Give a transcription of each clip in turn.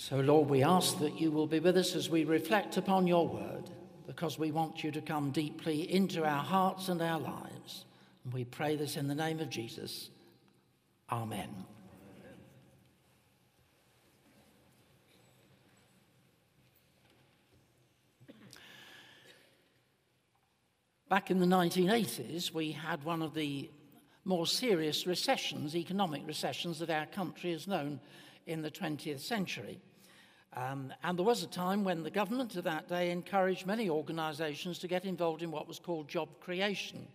So, Lord, we ask that you will be with us as we reflect upon your word, because we want you to come deeply into our hearts and our lives. And we pray this in the name of Jesus. Amen. Back in the 1980s, we had one of the more serious recessions, economic recessions, that our country has known in the 20th century. Um, and there was a time when the government of that day encouraged many organisations to get involved in what was called job creation,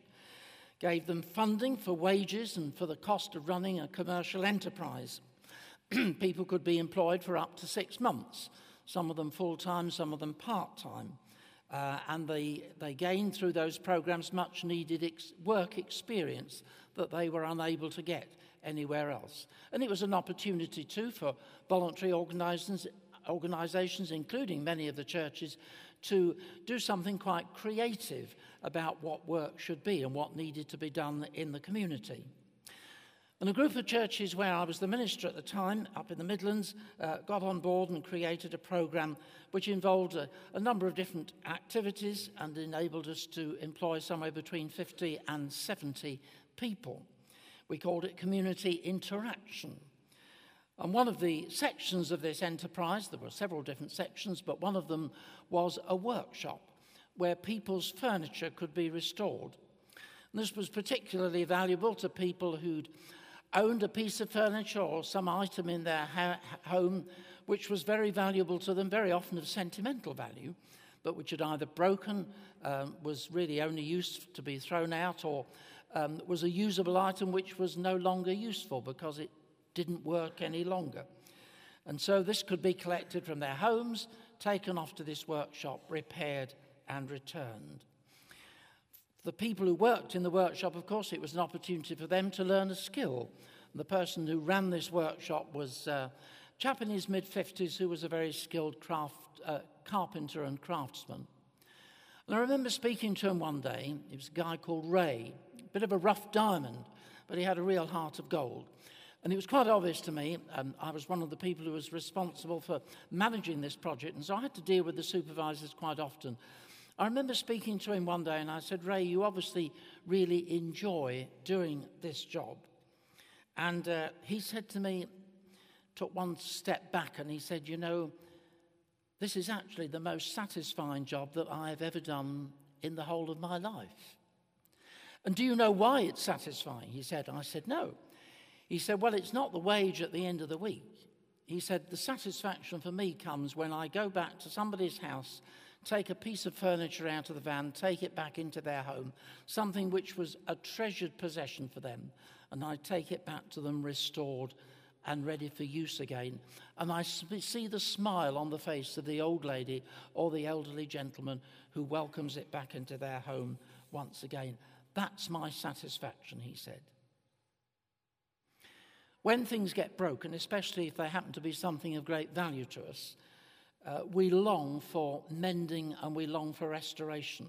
gave them funding for wages and for the cost of running a commercial enterprise. People could be employed for up to six months, some of them full time, some of them part time. Uh, and they, they gained through those programs much needed ex- work experience that they were unable to get anywhere else. And it was an opportunity too for voluntary organizations, organizations, including many of the churches, to do something quite creative about what work should be and what needed to be done in the community. And a group of churches where I was the minister at the time, up in the Midlands, uh, got on board and created a program which involved a, a, number of different activities and enabled us to employ somewhere between 50 and 70 people. We called it community interaction. And one of the sections of this enterprise, there were several different sections, but one of them was a workshop where people's furniture could be restored. And this was particularly valuable to people who'd owned a piece of furniture or some item in their ha- home which was very valuable to them, very often of sentimental value, but which had either broken, um, was really only used to be thrown out, or um, was a usable item which was no longer useful because it didn't work any longer. And so this could be collected from their homes, taken off to this workshop, repaired, and returned. The people who worked in the workshop, of course, it was an opportunity for them to learn a skill. And the person who ran this workshop was uh, a chap in his mid 50s who was a very skilled craft, uh, carpenter and craftsman. And I remember speaking to him one day. It was a guy called Ray bit of a rough diamond, but he had a real heart of gold. And it was quite obvious to me, um, I was one of the people who was responsible for managing this project, and so I had to deal with the supervisors quite often. I remember speaking to him one day, and I said, Ray, you obviously really enjoy doing this job. And uh, he said to me, took one step back, and he said, You know, this is actually the most satisfying job that I have ever done in the whole of my life. And do you know why it's satisfying? He said. I said, No. He said, Well, it's not the wage at the end of the week. He said, The satisfaction for me comes when I go back to somebody's house, take a piece of furniture out of the van, take it back into their home, something which was a treasured possession for them, and I take it back to them restored and ready for use again. And I see the smile on the face of the old lady or the elderly gentleman who welcomes it back into their home once again. That's my satisfaction, he said. When things get broken, especially if they happen to be something of great value to us, uh, we long for mending and we long for restoration.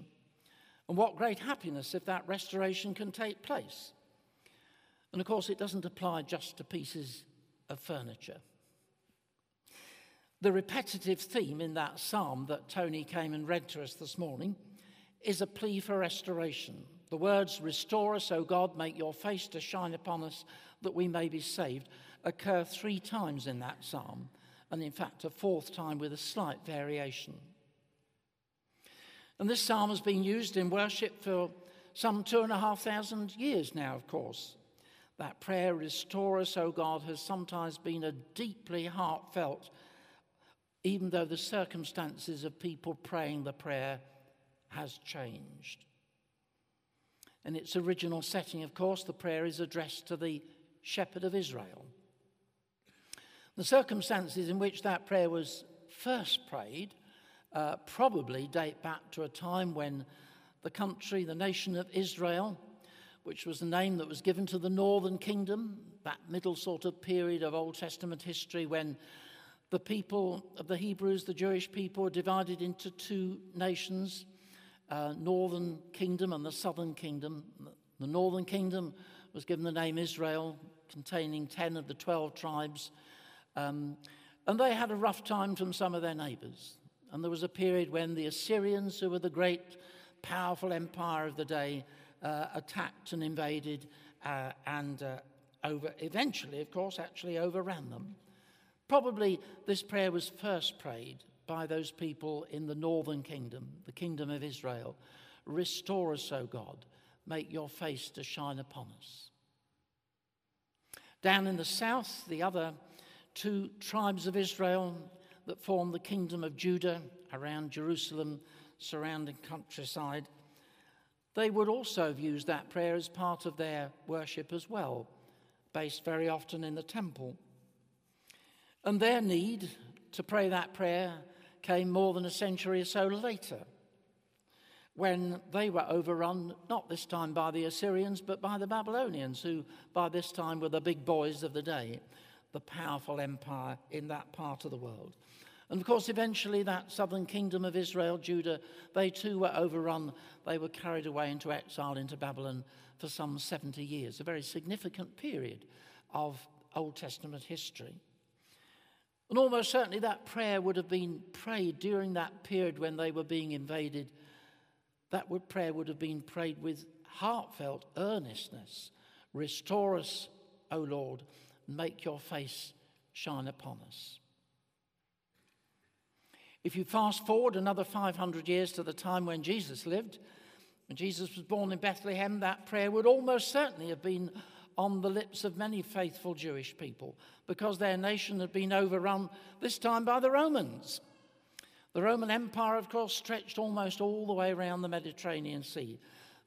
And what great happiness if that restoration can take place. And of course, it doesn't apply just to pieces of furniture. The repetitive theme in that psalm that Tony came and read to us this morning is a plea for restoration. The words, Restore us, O God, make your face to shine upon us, that we may be saved, occur three times in that psalm, and in fact, a fourth time with a slight variation. And this psalm has been used in worship for some two and a half thousand years now, of course. That prayer, Restore us, O God, has sometimes been a deeply heartfelt, even though the circumstances of people praying the prayer has changed. In its original setting, of course, the prayer is addressed to the shepherd of Israel. The circumstances in which that prayer was first prayed uh, probably date back to a time when the country, the nation of Israel, which was the name that was given to the northern kingdom, that middle sort of period of Old Testament history when the people of the Hebrews, the Jewish people, were divided into two nations uh, northern kingdom and the southern kingdom. The northern kingdom was given the name Israel, containing 10 of the 12 tribes. Um, And they had a rough time from some of their neighbors. And there was a period when the Assyrians, who were the great, powerful empire of the day, uh, attacked and invaded uh, and uh, over, eventually, of course, actually overran them. Probably this prayer was first prayed by those people in the northern kingdom, the kingdom of Israel. Restore us, O God, make your face to shine upon us. Down in the south, the other two tribes of Israel that form the kingdom of Judah around Jerusalem, surrounding countryside, they would also have used that prayer as part of their worship as well, based very often in the temple. And their need to pray that prayer came more than a century or so later, when they were overrun, not this time by the Assyrians, but by the Babylonians, who by this time were the big boys of the day, the powerful empire in that part of the world. And of course, eventually, that southern kingdom of Israel, Judah, they too were overrun. They were carried away into exile into Babylon for some 70 years, a very significant period of Old Testament history. And almost certainly that prayer would have been prayed during that period when they were being invaded. That prayer would have been prayed with heartfelt earnestness. Restore us, O Lord, make your face shine upon us. If you fast forward another 500 years to the time when Jesus lived, when Jesus was born in Bethlehem, that prayer would almost certainly have been on the lips of many faithful Jewish people because their nation had been overrun, this time by the Romans. The Roman Empire, of course, stretched almost all the way around the Mediterranean Sea.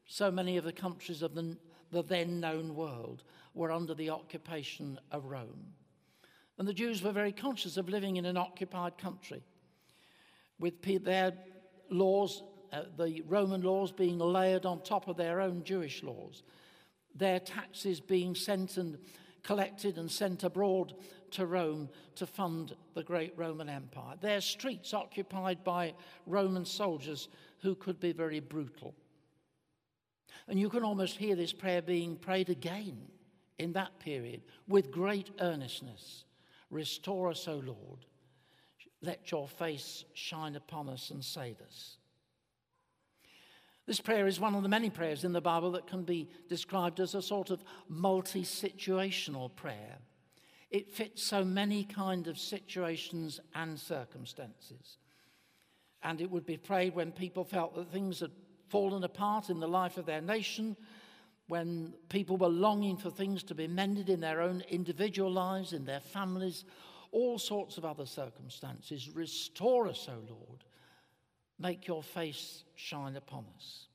So many of the countries of the, the then known world were under the occupation of Rome. And the Jews were very conscious of living in an occupied country with their laws, uh, the Roman laws being layered on top of their own Jewish laws, their taxes being sent and collected and sent abroad to Rome to fund the great Roman Empire, their streets occupied by Roman soldiers who could be very brutal. And you can almost hear this prayer being prayed again in that period with great earnestness Restore us, O Lord. Let your face shine upon us and save us. This prayer is one of the many prayers in the Bible that can be described as a sort of multi situational prayer. It fits so many kind of situations and circumstances. And it would be prayed when people felt that things had fallen apart in the life of their nation, when people were longing for things to be mended in their own individual lives, in their families, all sorts of other circumstances. Restore us, O Lord. Make your face shine upon us.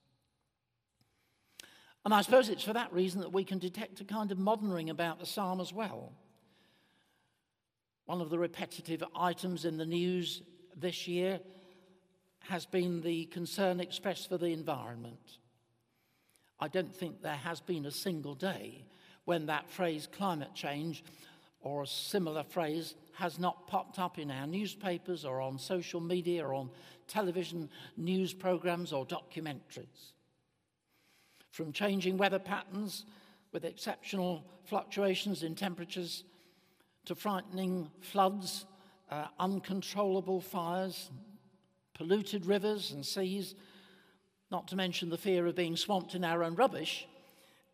And I suppose it's for that reason that we can detect a kind of modern ring about the psalm as well. One of the repetitive items in the news this year has been the concern expressed for the environment. I don't think there has been a single day when that phrase climate change or a similar phrase has not popped up in our newspapers or on social media or on television news programs or documentaries. From changing weather patterns with exceptional fluctuations in temperatures to frightening floods, uh, uncontrollable fires, polluted rivers and seas, not to mention the fear of being swamped in our own rubbish,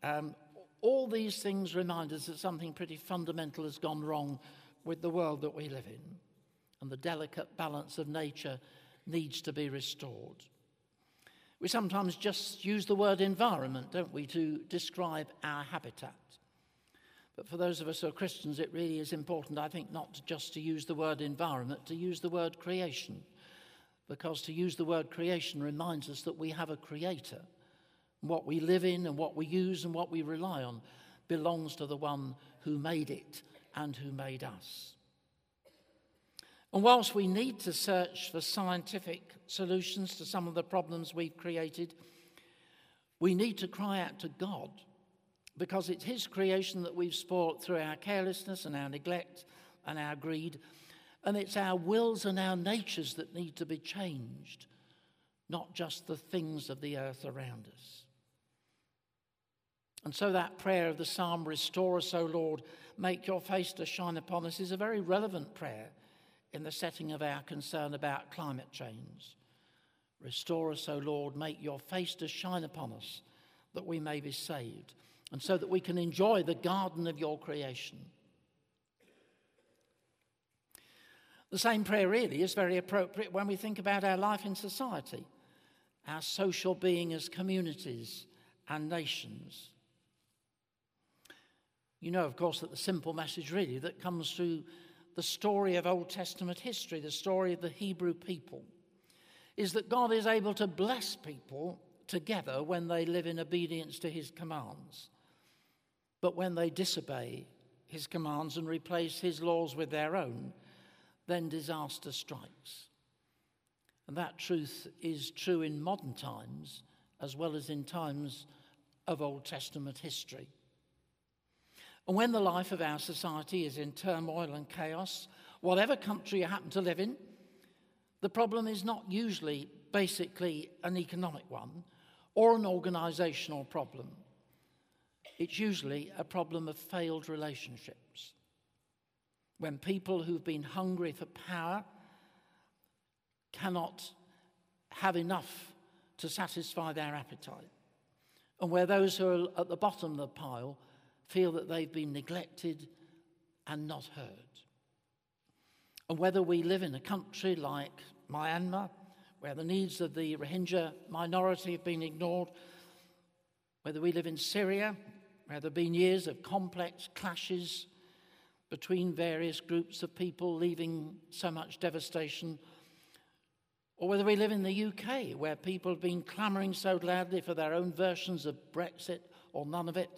um, all these things remind us that something pretty fundamental has gone wrong with the world that we live in, and the delicate balance of nature needs to be restored. We sometimes just use the word environment, don't we, to describe our habitat. But for those of us who are Christians, it really is important, I think, not just to use the word environment, to use the word creation. Because to use the word creation reminds us that we have a creator what we live in and what we use and what we rely on belongs to the one who made it and who made us. And whilst we need to search for scientific solutions to some of the problems we've created, we need to cry out to God because it's His creation that we've spoilt through our carelessness and our neglect and our greed. And it's our wills and our natures that need to be changed, not just the things of the earth around us. And so that prayer of the psalm, Restore us, O Lord, make your face to shine upon us, is a very relevant prayer in the setting of our concern about climate change. Restore us, O Lord, make your face to shine upon us, that we may be saved, and so that we can enjoy the garden of your creation. The same prayer really is very appropriate when we think about our life in society, our social being as communities and nations. You know, of course, that the simple message really that comes through the story of Old Testament history, the story of the Hebrew people, is that God is able to bless people together when they live in obedience to his commands. But when they disobey his commands and replace his laws with their own, then disaster strikes. And that truth is true in modern times as well as in times of Old Testament history. And when the life of our society is in turmoil and chaos, whatever country you happen to live in, the problem is not usually basically an economic one or an organizational problem. It's usually a problem of failed relationships when people who've been hungry for power cannot have enough to satisfy their appetite, and where those who are at the bottom of the pile feel that they've been neglected and not heard. And whether we live in a country like Myanmar, where the needs of the Rohingya minority have been ignored, whether we live in Syria, where there have been years of complex clashes between various groups of people, leaving so much devastation, or whether we live in the UK, where people have been clamouring so loudly for their own versions of Brexit or none of it,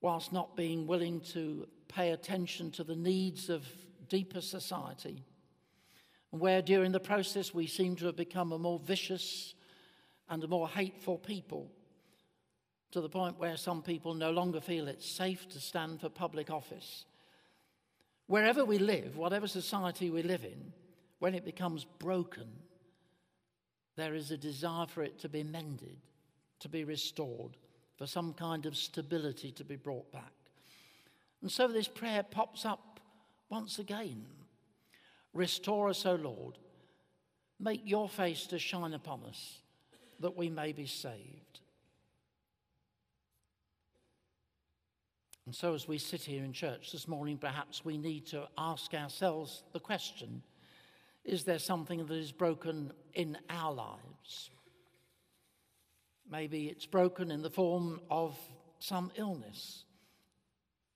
whilst not being willing to pay attention to the needs of deeper society, where during the process we seem to have become a more vicious and a more hateful people, to the point where some people no longer feel it's safe to stand for public office. Wherever we live, whatever society we live in, when it becomes broken, there is a desire for it to be mended, to be restored, for some kind of stability to be brought back. And so this prayer pops up once again Restore us, O Lord. Make your face to shine upon us, that we may be saved. And so, as we sit here in church this morning, perhaps we need to ask ourselves the question Is there something that is broken in our lives? Maybe it's broken in the form of some illness.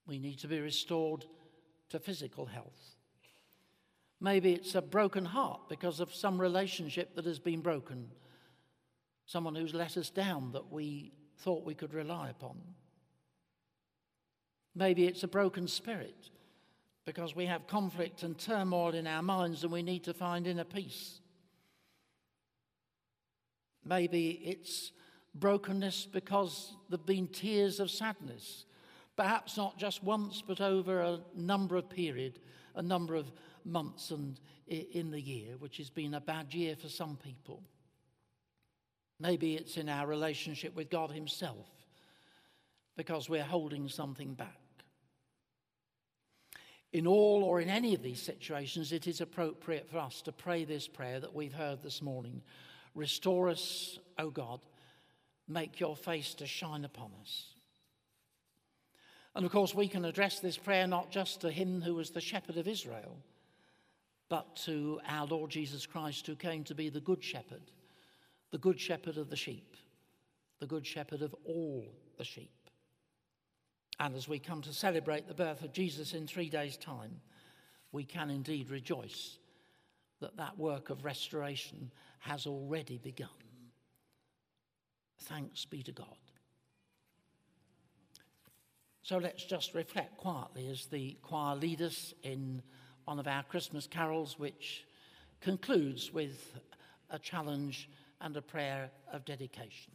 We need to be restored to physical health. Maybe it's a broken heart because of some relationship that has been broken, someone who's let us down that we thought we could rely upon. Maybe it's a broken spirit because we have conflict and turmoil in our minds and we need to find inner peace. Maybe it's brokenness because there have been tears of sadness, perhaps not just once, but over a number of period, a number of months and in the year, which has been a bad year for some people. Maybe it's in our relationship with God Himself because we're holding something back. In all or in any of these situations, it is appropriate for us to pray this prayer that we've heard this morning Restore us, O God, make your face to shine upon us. And of course, we can address this prayer not just to him who was the shepherd of Israel, but to our Lord Jesus Christ, who came to be the good shepherd, the good shepherd of the sheep, the good shepherd of all the sheep. And as we come to celebrate the birth of Jesus in three days' time, we can indeed rejoice that that work of restoration has already begun. Thanks be to God. So let's just reflect quietly as the choir lead us in one of our Christmas carols, which concludes with a challenge and a prayer of dedication.